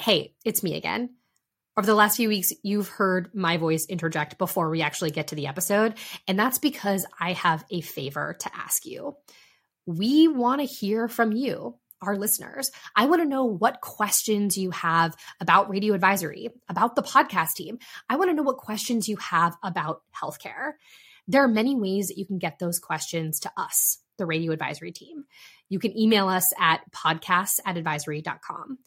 Hey, it's me again. Over the last few weeks, you've heard my voice interject before we actually get to the episode. And that's because I have a favor to ask you. We want to hear from you, our listeners. I want to know what questions you have about radio advisory, about the podcast team. I want to know what questions you have about healthcare. There are many ways that you can get those questions to us, the radio advisory team. You can email us at podcasts at advisory.com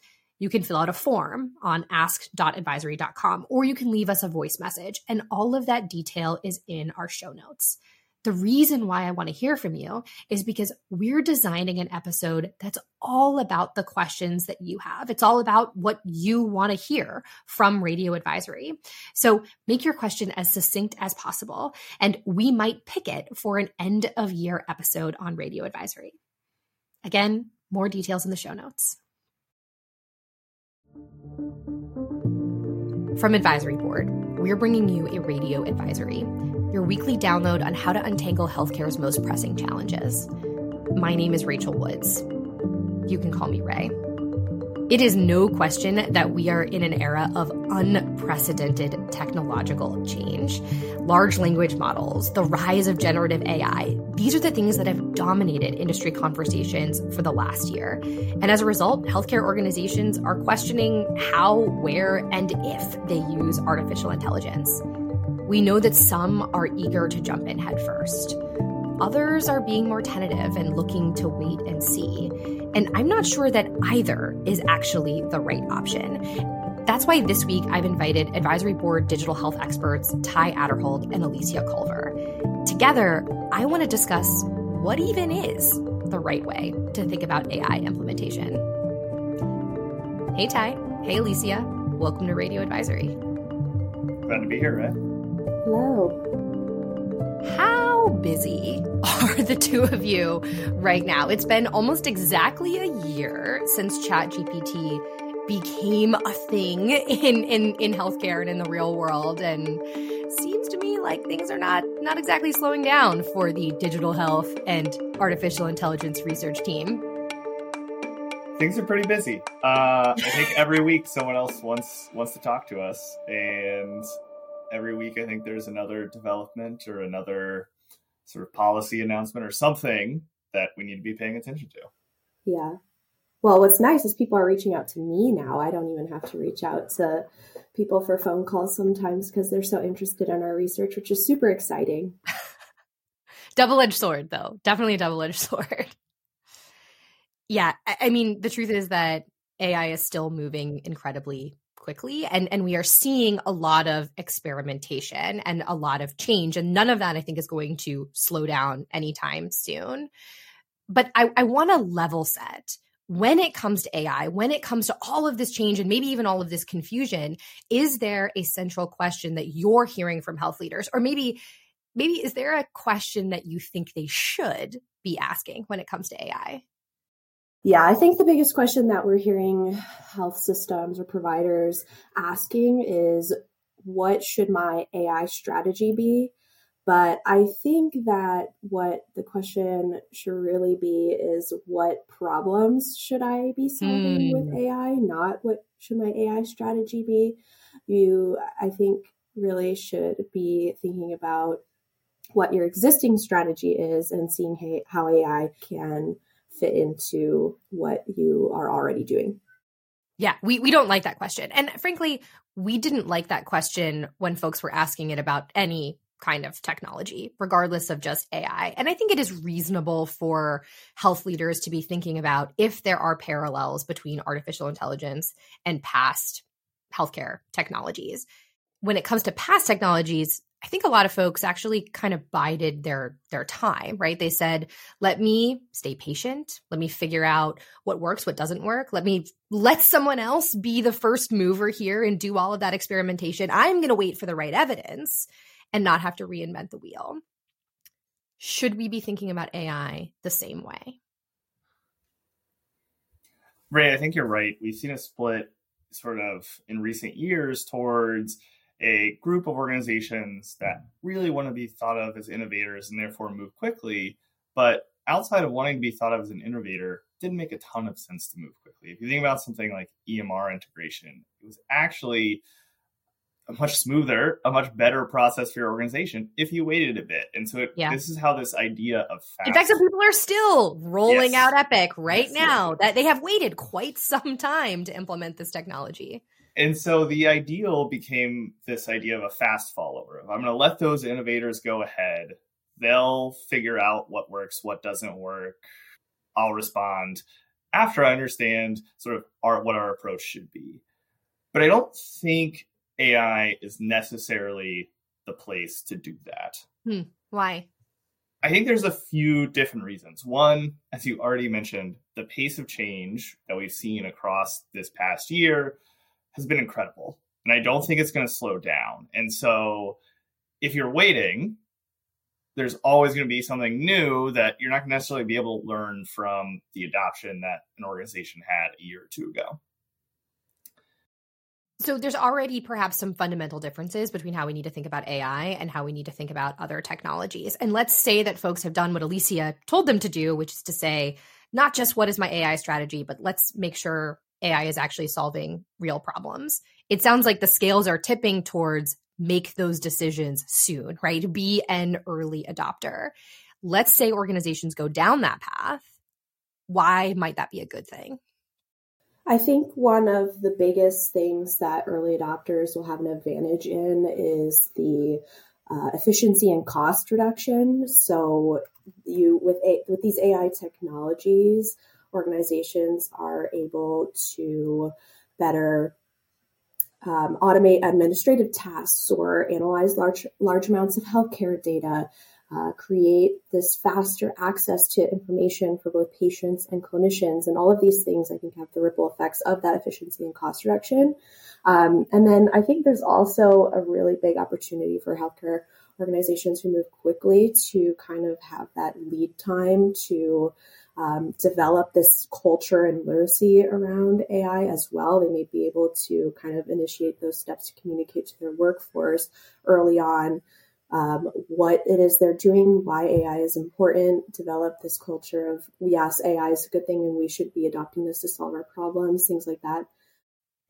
you can fill out a form on ask.advisory.com or you can leave us a voice message. And all of that detail is in our show notes. The reason why I want to hear from you is because we're designing an episode that's all about the questions that you have. It's all about what you want to hear from Radio Advisory. So make your question as succinct as possible, and we might pick it for an end of year episode on Radio Advisory. Again, more details in the show notes. From Advisory Board, we're bringing you a radio advisory, your weekly download on how to untangle healthcare's most pressing challenges. My name is Rachel Woods. You can call me Rae. It is no question that we are in an era of unprecedented technological change. Large language models, the rise of generative AI, these are the things that have dominated industry conversations for the last year. And as a result, healthcare organizations are questioning how, where, and if they use artificial intelligence. We know that some are eager to jump in headfirst. Others are being more tentative and looking to wait and see. And I'm not sure that either is actually the right option. That's why this week I've invited Advisory Board digital health experts Ty Aderhold and Elysia Culver. Together, I want to discuss what even is the right way to think about AI implementation. Hey, Ty. Hey, Elysia. Welcome to Radio Advisory. Glad to be here, Rae. Hello. How busy are the two of you right now? It's been almost exactly a year since ChatGPT became a thing in, in, in healthcare and in the real world. And seems to me like things are not not exactly slowing down for the digital health and artificial intelligence research team. Things are pretty busy. Uh, I think every week someone else wants wants to talk to us, and every week I think there's another development or another sort of policy announcement or something that we need to be paying attention to. Yeah. Well, what's nice is people are reaching out to me now. I don't even have to reach out to people for phone calls sometimes because they're so interested in our research, which is super exciting. double edged sword, though. Definitely a double edged sword. yeah. I mean, the truth is that AI is still moving incredibly quickly and and we are seeing a lot of experimentation and a lot of change and none of that i think is going to slow down anytime soon. But i, I want to level set. When it comes to ai when it comes to all of this change and maybe even all of this confusion is there a central question that you're hearing from health leaders? Or maybe maybe is there a question that you think they should be asking when it comes to ai yeah, I think the biggest question that we're hearing health systems or providers asking is what should my AI strategy be? But I think that what the question should really be is what problems should I be solving mm. with AI, not what should my AI strategy be. You, I think, really should be thinking about what your existing strategy is and seeing how AI can fit into what you are already doing? Yeah, we, we don't like that question. And frankly, we didn't like that question when folks were asking it about any kind of technology, regardless of just AI. And I think it is reasonable for health leaders to be thinking about if there are parallels between artificial intelligence and past healthcare technologies. When it comes to past technologies, I think a lot of folks actually kind of bided their their time, right? They said, "Let me stay patient. Let me figure out what works, what doesn't work. Let me let someone else be the first mover here and do all of that experimentation. I'm going to wait for the right evidence and not have to reinvent the wheel." Should we be thinking about AI the same way? Rae, I think you're right. We've seen a split sort of in recent years towards a group of organizations that really want to be thought of as innovators and therefore move quickly. But outside of wanting to be thought of as an innovator, didn't make a ton of sense to move quickly. If you think about something like EMR integration, it was actually a much smoother, a much better process for your organization if you waited a bit. And so it, yeah. this is how this idea of fast. In fact, some people are still rolling yes. out Epic right now. That they have waited quite some time to implement this technology. And so the ideal became this idea of a fast follower. of I'm going to let those innovators go ahead. They'll figure out what works, what doesn't work. I'll respond after I understand sort of our, what our approach should be. But I don't think AI is necessarily the place to do that. Hmm. Why? I think there's a few different reasons. One, as you already mentioned, the pace of change that we've seen across this past year has been incredible. And I don't think it's going to slow down. And so if you're waiting, there's always going to be something new that you're not going to necessarily be able to learn from the adoption that an organization had a year or two ago. So there's already perhaps some fundamental differences between how we need to think about AI and how we need to think about other technologies. And let's say that folks have done what Elysia told them to do, which is to say, not just what is my AI strategy, but let's make sure AI is actually solving real problems. It sounds like the scales are tipping towards make those decisions soon, right? Be an early adopter. Let's say organizations go down that path. Why might that be a good thing? I think one of the biggest things that early adopters will have an advantage in is the uh, efficiency and cost reduction. So you with a, with these AI technologies, organizations are able to better um, automate administrative tasks or analyze large large amounts of healthcare data, uh, create this faster access to information for both patients and clinicians, and all of these things I think have the ripple effects of that efficiency and cost reduction. Um, and then I think there's also a really big opportunity for healthcare organizations who move quickly to kind of have that lead time to um, develop this culture and literacy around AI as well. They may be able to kind of initiate those steps to communicate to their workforce early on um, what it is they're doing, why AI is important, develop this culture of, yes, AI is a good thing and we should be adopting this to solve our problems, things like that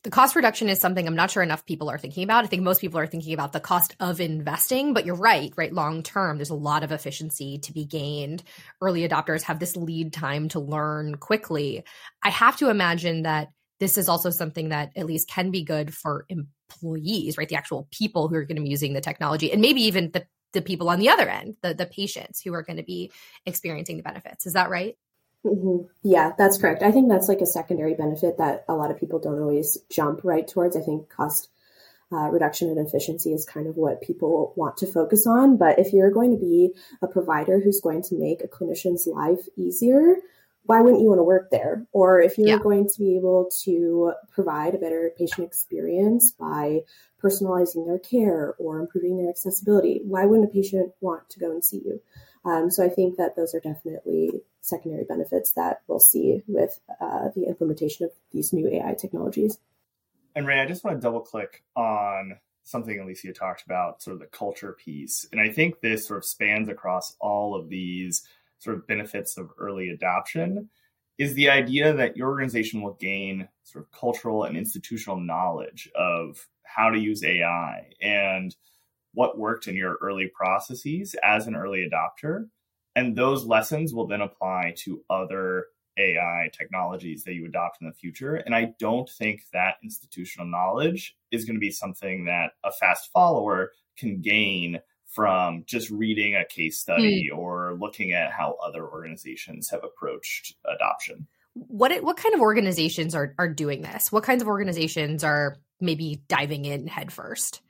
the cost reduction is something I'm not sure enough people are thinking about. I think most people are thinking about the cost of investing, but you're right, right? Long term, there's a lot of efficiency to be gained. Early adopters have this lead time to learn quickly. I have to imagine that this is also something that at least can be good for employees, right? The actual people who are going to be using the technology and maybe even the, the people on the other end, the, the patients who are going to be experiencing the benefits. Is that right? Mm-hmm. Yeah, that's correct. I think that's like a secondary benefit that a lot of people don't always jump right towards. I think cost uh, reduction and efficiency is kind of what people want to focus on. But if you're going to be a provider who's going to make a clinician's life easier, why wouldn't you want to work there? Or if you're yeah. going to be able to provide a better patient experience by personalizing their care or improving their accessibility, why wouldn't a patient want to go and see you? Um, so I think that those are definitely secondary benefits that we'll see with uh, the implementation of these new AI technologies. And Rae, I just want to double click on something Elysia talked about, sort of the culture piece. And I think this sort of spans across all of these sort of benefits of early adoption is the idea that your organization will gain sort of cultural and institutional knowledge of how to use AI and what worked in your early processes as an early adopter and those lessons will then apply to other AI technologies that you adopt in the future. And I don't think that institutional knowledge is going to be something that a fast follower can gain from just reading a case study mm. or looking at how other organizations have approached adoption. What what kind of organizations are are doing this? What kinds of organizations are maybe diving in headfirst?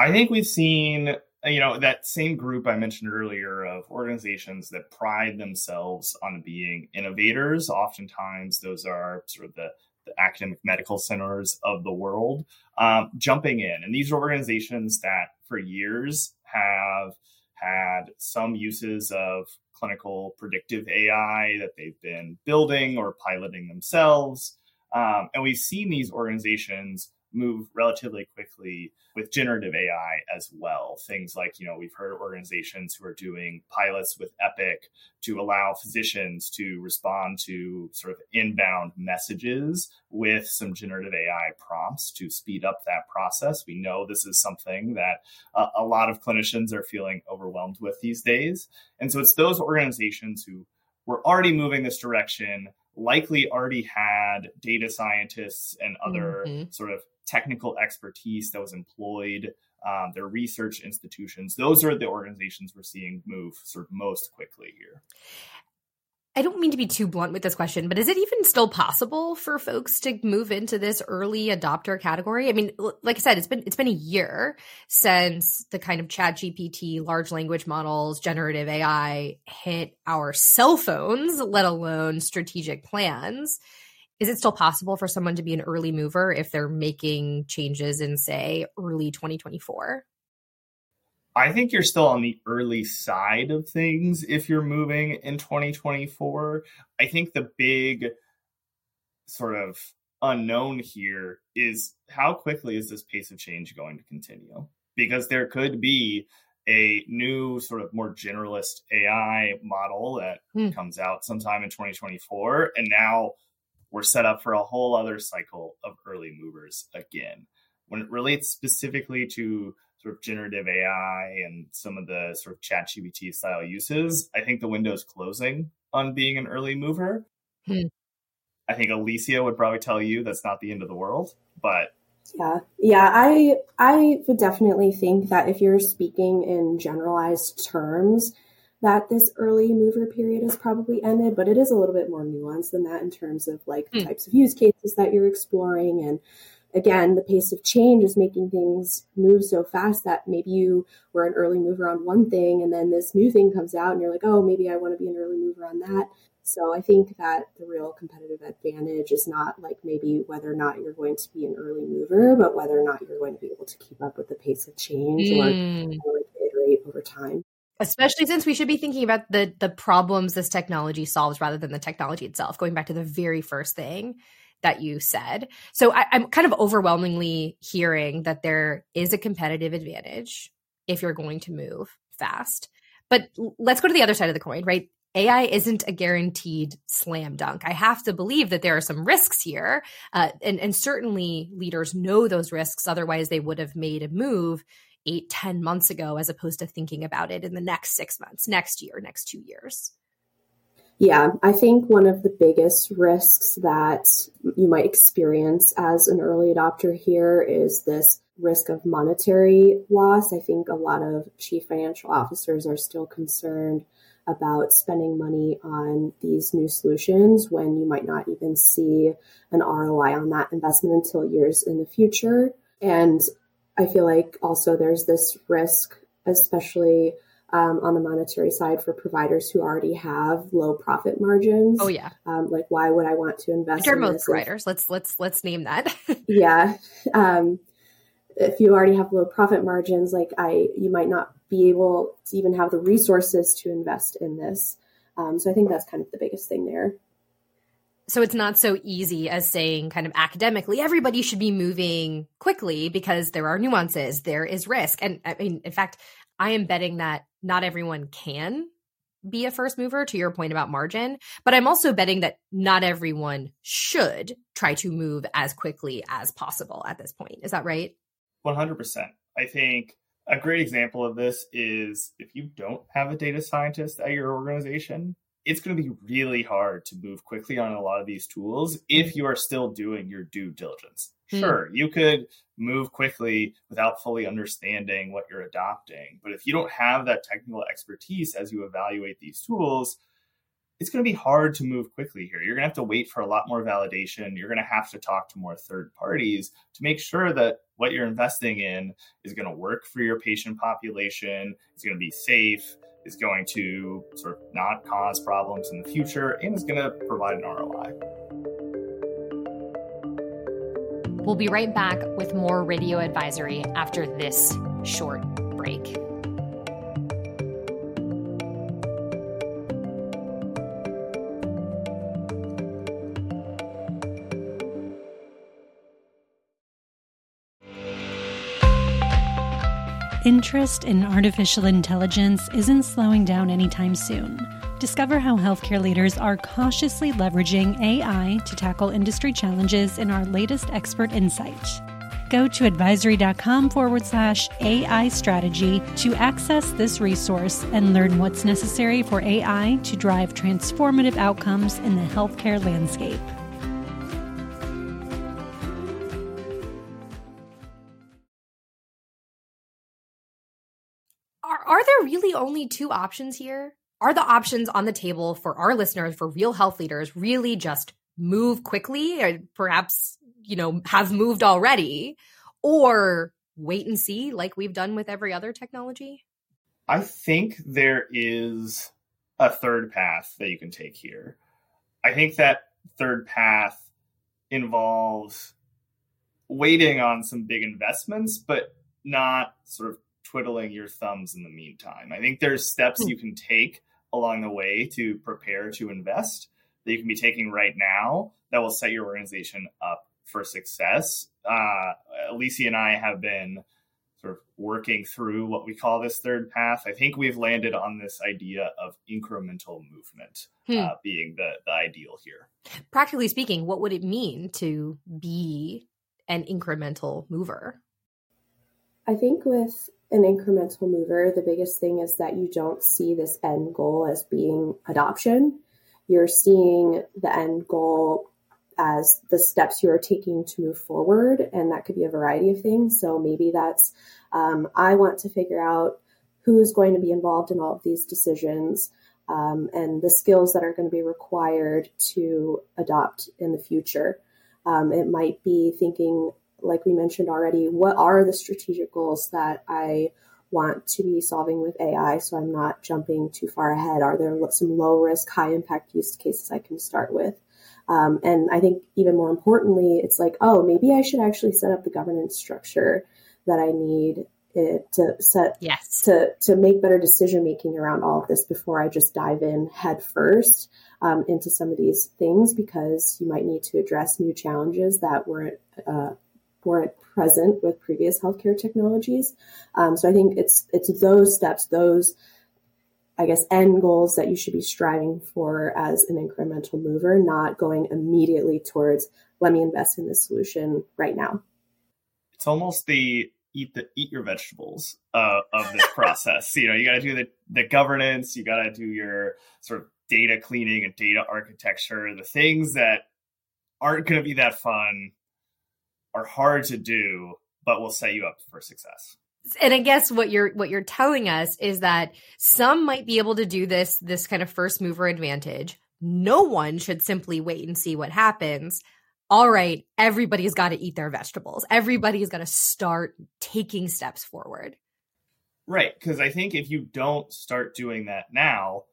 I think we've seen you know that same group i mentioned earlier of organizations that pride themselves on being innovators. Oftentimes those are sort of the, the academic medical centers of the world um, jumping in. And these are organizations that for years have had some uses of clinical predictive ai that they've been building or piloting themselves. Um, and we've seen these organizations move relatively quickly with generative AI as well. Things like, you know, we've heard organizations who are doing pilots with Epic to allow physicians to respond to sort of inbound messages with some generative AI prompts to speed up that process. We know this is something that uh, a lot of clinicians are feeling overwhelmed with these days. And so it's those organizations who were already moving this direction likely already had data scientists and other mm-hmm. sort of technical expertise that was employed, um, their research institutions. Those are the organizations we're seeing move sort of most quickly here. I don't mean to be too blunt with this question, but is it even still possible for folks to move into this early adopter category? I mean, like I said, it's been it's been a year since the kind of ChatGPT, large language models, generative AI hit our cell phones, let alone strategic plans. Is it still possible for someone to be an early mover if they're making changes in say early 2024? I think you're still on the early side of things if you're moving in 2024. I think the big sort of unknown here is how quickly is this pace of change going to continue? Because there could be a new sort of more generalist AI model that mm. comes out sometime in 2024 and now we're set up for a whole other cycle of early movers again. When it relates specifically to sort of generative AI and some of the sort of ChatGPT style uses, I think the window's closing on being an early mover. Hmm. I think Elysia would probably tell you that's not the end of the world, but yeah. Yeah, I I would definitely think that if you're speaking in generalized terms, that this early mover period has probably ended, but it is a little bit more nuanced than that in terms of like the hmm. types of use cases that you're exploring and again, the pace of change is making things move so fast that maybe you were an early mover on one thing and then this new thing comes out and you're like, oh, maybe I want to be an early mover on that. So I think that the real competitive advantage is not like maybe whether or not you're going to be an early mover, but whether or not you're going to be able to keep up with the pace of change mm. or, or like iterate over time especially since we should be thinking about the the problems this technology solves rather than the technology itself going back to the very first thing that you said. So I, I'm kind of overwhelmingly hearing that there is a competitive advantage if you're going to move fast. But let's go to the other side of the coin, right? AI isn't a guaranteed slam dunk. I have to believe that there are some risks here. Uh, and, and certainly leaders know those risks. Otherwise, they would have made a move eight, ten months ago, as opposed to thinking about it in the next six months, next year, next two years. Yeah, I think one of the biggest risks that you might experience as an early adopter here is this risk of monetary loss. I think a lot of chief financial officers are still concerned about spending money on these new solutions when you might not even see an ROI on that investment until years in the future. And I feel like also there's this risk, especially um, on the monetary side for providers who already have low profit margins. Oh yeah. Um, like why would I want to invest in most providers? If, let's let's let's name that. yeah. Um, if you already have low profit margins, like I, you might not be able to even have the resources to invest in this. Um, so I think that's kind of the biggest thing there. So it's not so easy as saying kind of academically everybody should be moving quickly because there are nuances, there is risk. And I mean, in fact, I am betting that not everyone can be a first mover to your point about margin, but I'm also betting that not everyone should try to move as quickly as possible at this point. Is that right? 100%. I think a great example of this is if you don't have a data scientist at your organization, it's going to be really hard to move quickly on a lot of these tools if you are still doing your due diligence. Hmm. Sure, you could move quickly without fully understanding what you're adopting. But if you don't have that technical expertise as you evaluate these tools, it's going to be hard to move quickly here. You're going to have to wait for a lot more validation. You're going to have to talk to more third parties to make sure that what you're investing in is going to work for your patient population, it's going to be safe, is going to sort of not cause problems in the future, and is going to provide an ROI. We'll be right back with more radio advisory after this short break. Interest in artificial intelligence isn't slowing down anytime soon. Discover how healthcare leaders are cautiously leveraging AI to tackle industry challenges in our latest expert insight. Go to advisory.com forward slash AI strategy to access this resource and learn what's necessary for AI to drive transformative outcomes in the healthcare landscape. Really only two options here? Are the options on the table for our listeners, for real health leaders, really just move quickly or perhaps, you know, have moved already or wait and see like we've done with every other technology? I think there is a third path that you can take here. I think that third path involves waiting on some big investments, but not sort of twiddling your thumbs in the meantime. I think there's steps hmm. you can take along the way to prepare to invest that you can be taking right now that will set your organization up for success. Uh, Elysia and I have been sort of working through what we call this third path. I think we've landed on this idea of incremental movement hmm. uh, being the, the ideal here. Practically speaking, what would it mean to be an incremental mover? I think with an incremental mover, the biggest thing is that you don't see this end goal as being adoption. You're seeing the end goal as the steps you are taking to move forward, and that could be a variety of things. So maybe that's um, I want to figure out who is going to be involved in all of these decisions um, and the skills that are going to be required to adopt in the future. Um, it might be thinking like we mentioned already, what are the strategic goals that I want to be solving with AI so I'm not jumping too far ahead? Are there some low risk, high impact use cases I can start with? Um, and I think even more importantly, it's like, oh, maybe I should actually set up the governance structure that I need it to set yes to to make better decision making around all of this before I just dive in head first um, into some of these things because you might need to address new challenges that weren't uh, weren't present with previous healthcare technologies. Um, so I think it's it's those steps, those I guess end goals that you should be striving for as an incremental mover, not going immediately towards let me invest in this solution right now. It's almost the eat the eat your vegetables uh, of this process. you know, you got to do the the governance, you got to do your sort of data cleaning and data architecture, the things that aren't going to be that fun are hard to do, but will set you up for success. And I guess what you're what you're telling us is that some might be able to do this this kind of first mover advantage. No one should simply wait and see what happens. All right, everybody's got to eat their vegetables. Everybody's got to start taking steps forward. Right, because I think if you don't start doing that now,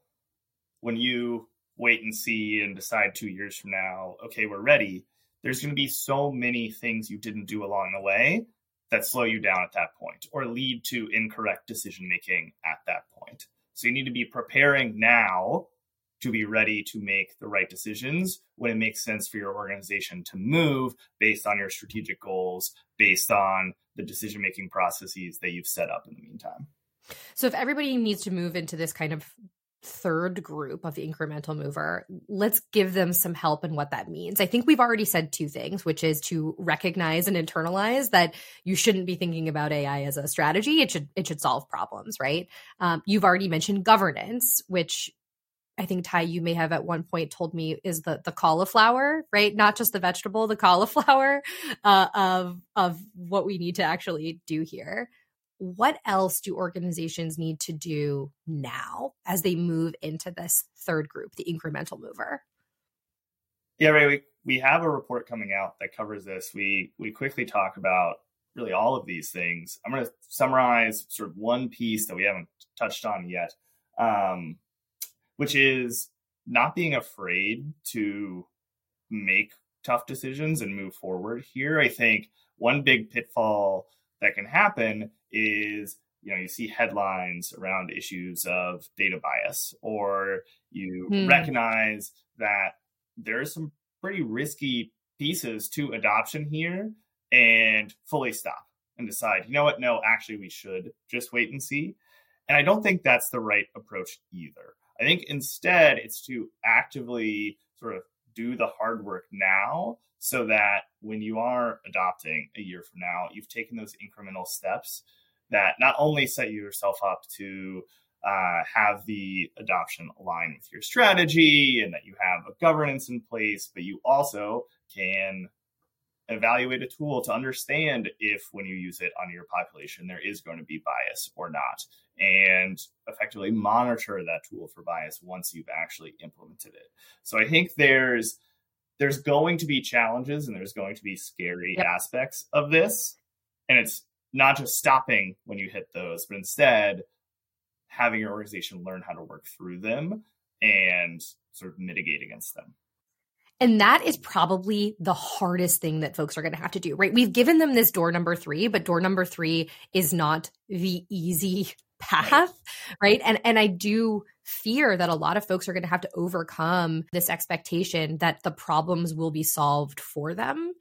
when you wait and see and decide 2 years from now, okay, we're ready, there's going to be so many things you didn't do along the way that slow you down at that point or lead to incorrect decision making at that point. So you need to be preparing now to be ready to make the right decisions when it makes sense for your organization to move based on your strategic goals, based on the decision making processes that you've set up in the meantime. So if everybody needs to move into this kind of third group of the incremental mover, let's give them some help in what that means. I think we've already said two things, which is to recognize and internalize that you shouldn't be thinking about AI as a strategy. It should it should solve problems, right? Um, you've already mentioned governance, which I think Ty, you may have at one point told me is the the cauliflower, right? Not just the vegetable, the cauliflower uh, of of what we need to actually do here what else do organizations need to do now as they move into this third group, the incremental mover? Yeah, Rae, we, we have a report coming out that covers this. We we quickly talk about really all of these things. I'm going to summarize sort of one piece that we haven't touched on yet, um, which is not being afraid to make tough decisions and move forward here. I think one big pitfall that can happen is you know you see headlines around issues of data bias or you hmm. recognize that there's some pretty risky pieces to adoption here and fully stop and decide, you know what, no, actually, we should just wait and see. And I don't think that's the right approach either. I think instead it's to actively sort of do the hard work now so that when you are adopting a year from now, you've taken those incremental steps that not only set yourself up to uh, have the adoption align with your strategy and that you have a governance in place, but you also can evaluate a tool to understand if when you use it on your population there is going to be bias or not and effectively monitor that tool for bias once you've actually implemented it so i think there's there's going to be challenges and there's going to be scary yep. aspects of this and it's not just stopping when you hit those but instead having your organization learn how to work through them and sort of mitigate against them and that is probably the hardest thing that folks are going to have to do, right? We've given them this door number three, but door number three is not the easy path, right? And and I do fear that a lot of folks are going to have to overcome this expectation that the problems will be solved for them,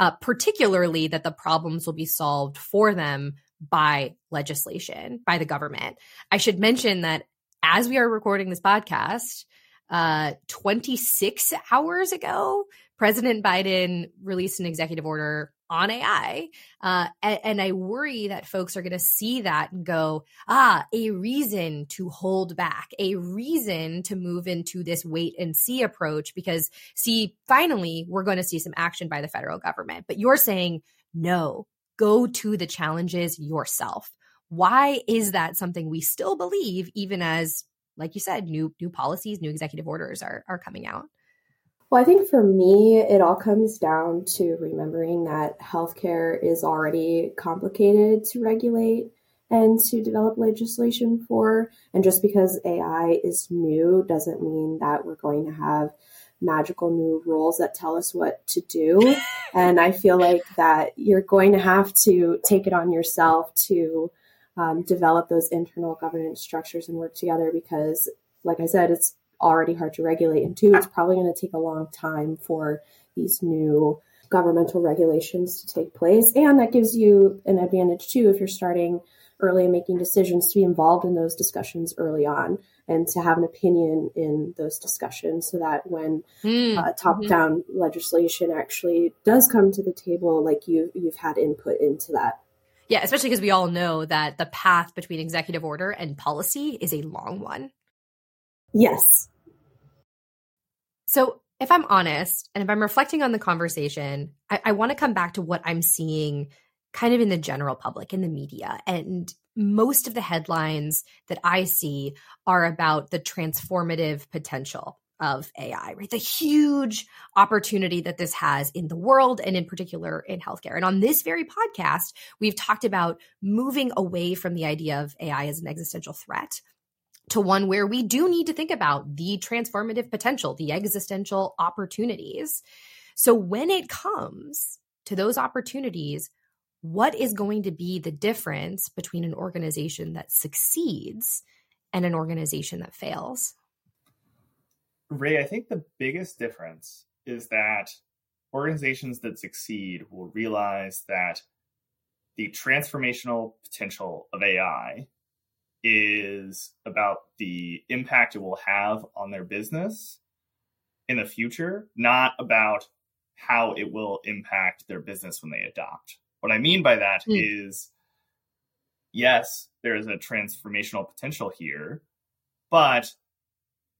uh, particularly that the problems will be solved for them by legislation, by the government. I should mention that as we are recording this podcast, uh, 26 hours ago, President Biden released an executive order on AI. Uh, and, and, I worry that folks are going to see that and go, ah, a reason to hold back, a reason to move into this wait and see approach because, see, finally, we're going to see some action by the federal government. But you're saying, no, go to the challenges yourself. Why is that something we still believe, even as like you said, new new policies, new executive orders are are coming out. Well, I think for me, it all comes down to remembering that healthcare is already complicated to regulate and to develop legislation for. And just because AI is new doesn't mean that we're going to have magical new rules that tell us what to do. and I feel like that you're going to have to take it on yourself to um, develop those internal governance structures and work together because, like I said, it's already hard to regulate. And two, it's probably going to take a long time for these new governmental regulations to take place. And that gives you an advantage too if you're starting early and making decisions to be involved in those discussions early on and to have an opinion in those discussions so that when mm. uh, top down mm-hmm. legislation actually does come to the table like you you've had input into that yeah, especially because we all know that the path between executive order and policy is a long one. Yes. So, if I'm honest and if I'm reflecting on the conversation, I, I want to come back to what I'm seeing kind of in the general public, in the media. And most of the headlines that I see are about the transformative potential of AI, right? The huge opportunity that this has in the world and in particular in healthcare. And on this very podcast, we've talked about moving away from the idea of AI as an existential threat to one where we do need to think about the transformative potential, the existential opportunities. So when it comes to those opportunities, what is going to be the difference between an organization that succeeds and an organization that fails? Rae, I think the biggest difference is that organizations that succeed will realize that the transformational potential of AI is about the impact it will have on their business in the future, not about how it will impact their business when they adopt. What I mean by that mm. is yes, there is a transformational potential here, but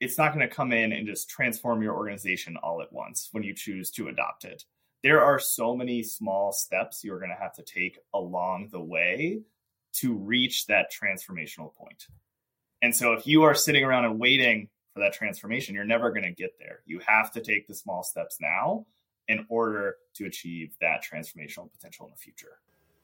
it's not going to come in and just transform your organization all at once when you choose to adopt it. There are so many small steps you're going to have to take along the way to reach that transformational point. And so if you are sitting around and waiting for that transformation, you're never going to get there. You have to take the small steps now in order to achieve that transformational potential in the future.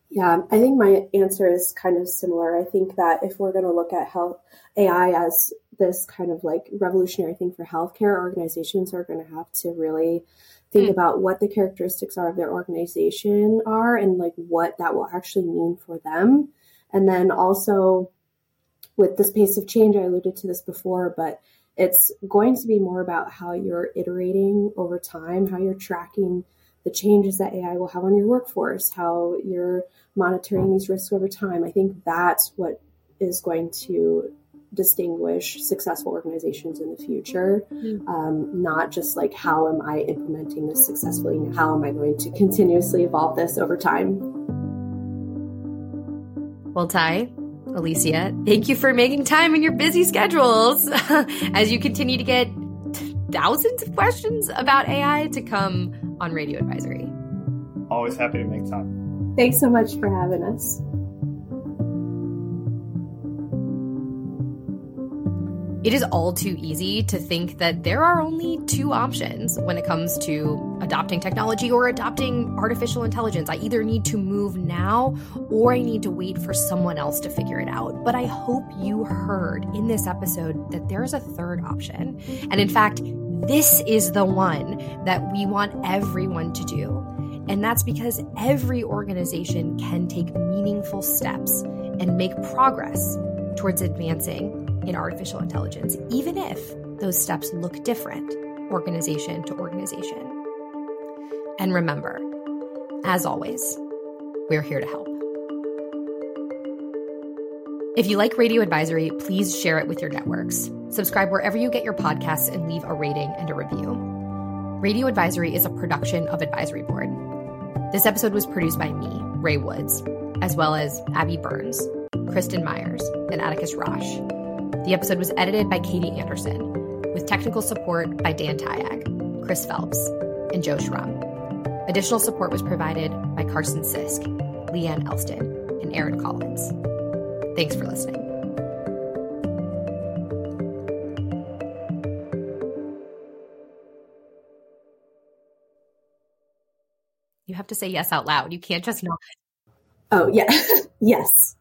Yeah, I think my answer is kind of similar. I think that if we're going to look at health AI as this kind of like revolutionary thing for healthcare, organizations are going to have to really think mm. about what the characteristics are of their organization are and like what that will actually mean for them. And then also with this pace of change, I alluded to this before, but it's going to be more about how you're iterating over time, how you're tracking the changes that AI will have on your workforce, how you're monitoring these risks over time. I think that's what is going to distinguish successful organizations in the future. Mm. Um, not just like, how am I implementing this successfully? How am I going to continuously evolve this over time? Well, Ty, Elysia, thank you for making time in your busy schedules as you continue to get thousands of questions about AI to come on Radio Advisory. Always happy to make time. Thanks so much for having us. It is all too easy to think that there are only two options when it comes to adopting technology or adopting artificial intelligence. I either need to move now or I need to wait for someone else to figure it out. But I hope you heard in this episode that there's a third option. And in fact, this is the one that we want everyone to do. And that's because every organization can take meaningful steps and make progress towards advancing in artificial intelligence, even if those steps look different organization to organization. And remember, as always, we're here to help. If you like Radio Advisory, please share it with your networks. Subscribe wherever you get your podcasts and leave a rating and a review. Radio Advisory is a production of Advisory Board. This episode was produced by me, Rae Woods, as well as Abby Burns, Kristen Myers, and Atticus Raasch. The episode was edited by Katie Anderson, with technical support by Dan Tayag, Chris Phelps, and Joe Shrum. Additional support was provided by Carson Sisk, Leanne Elston, and Aaron Collins. Thanks for listening. You have to say yes out loud. You can't just not. Oh, yeah. yes.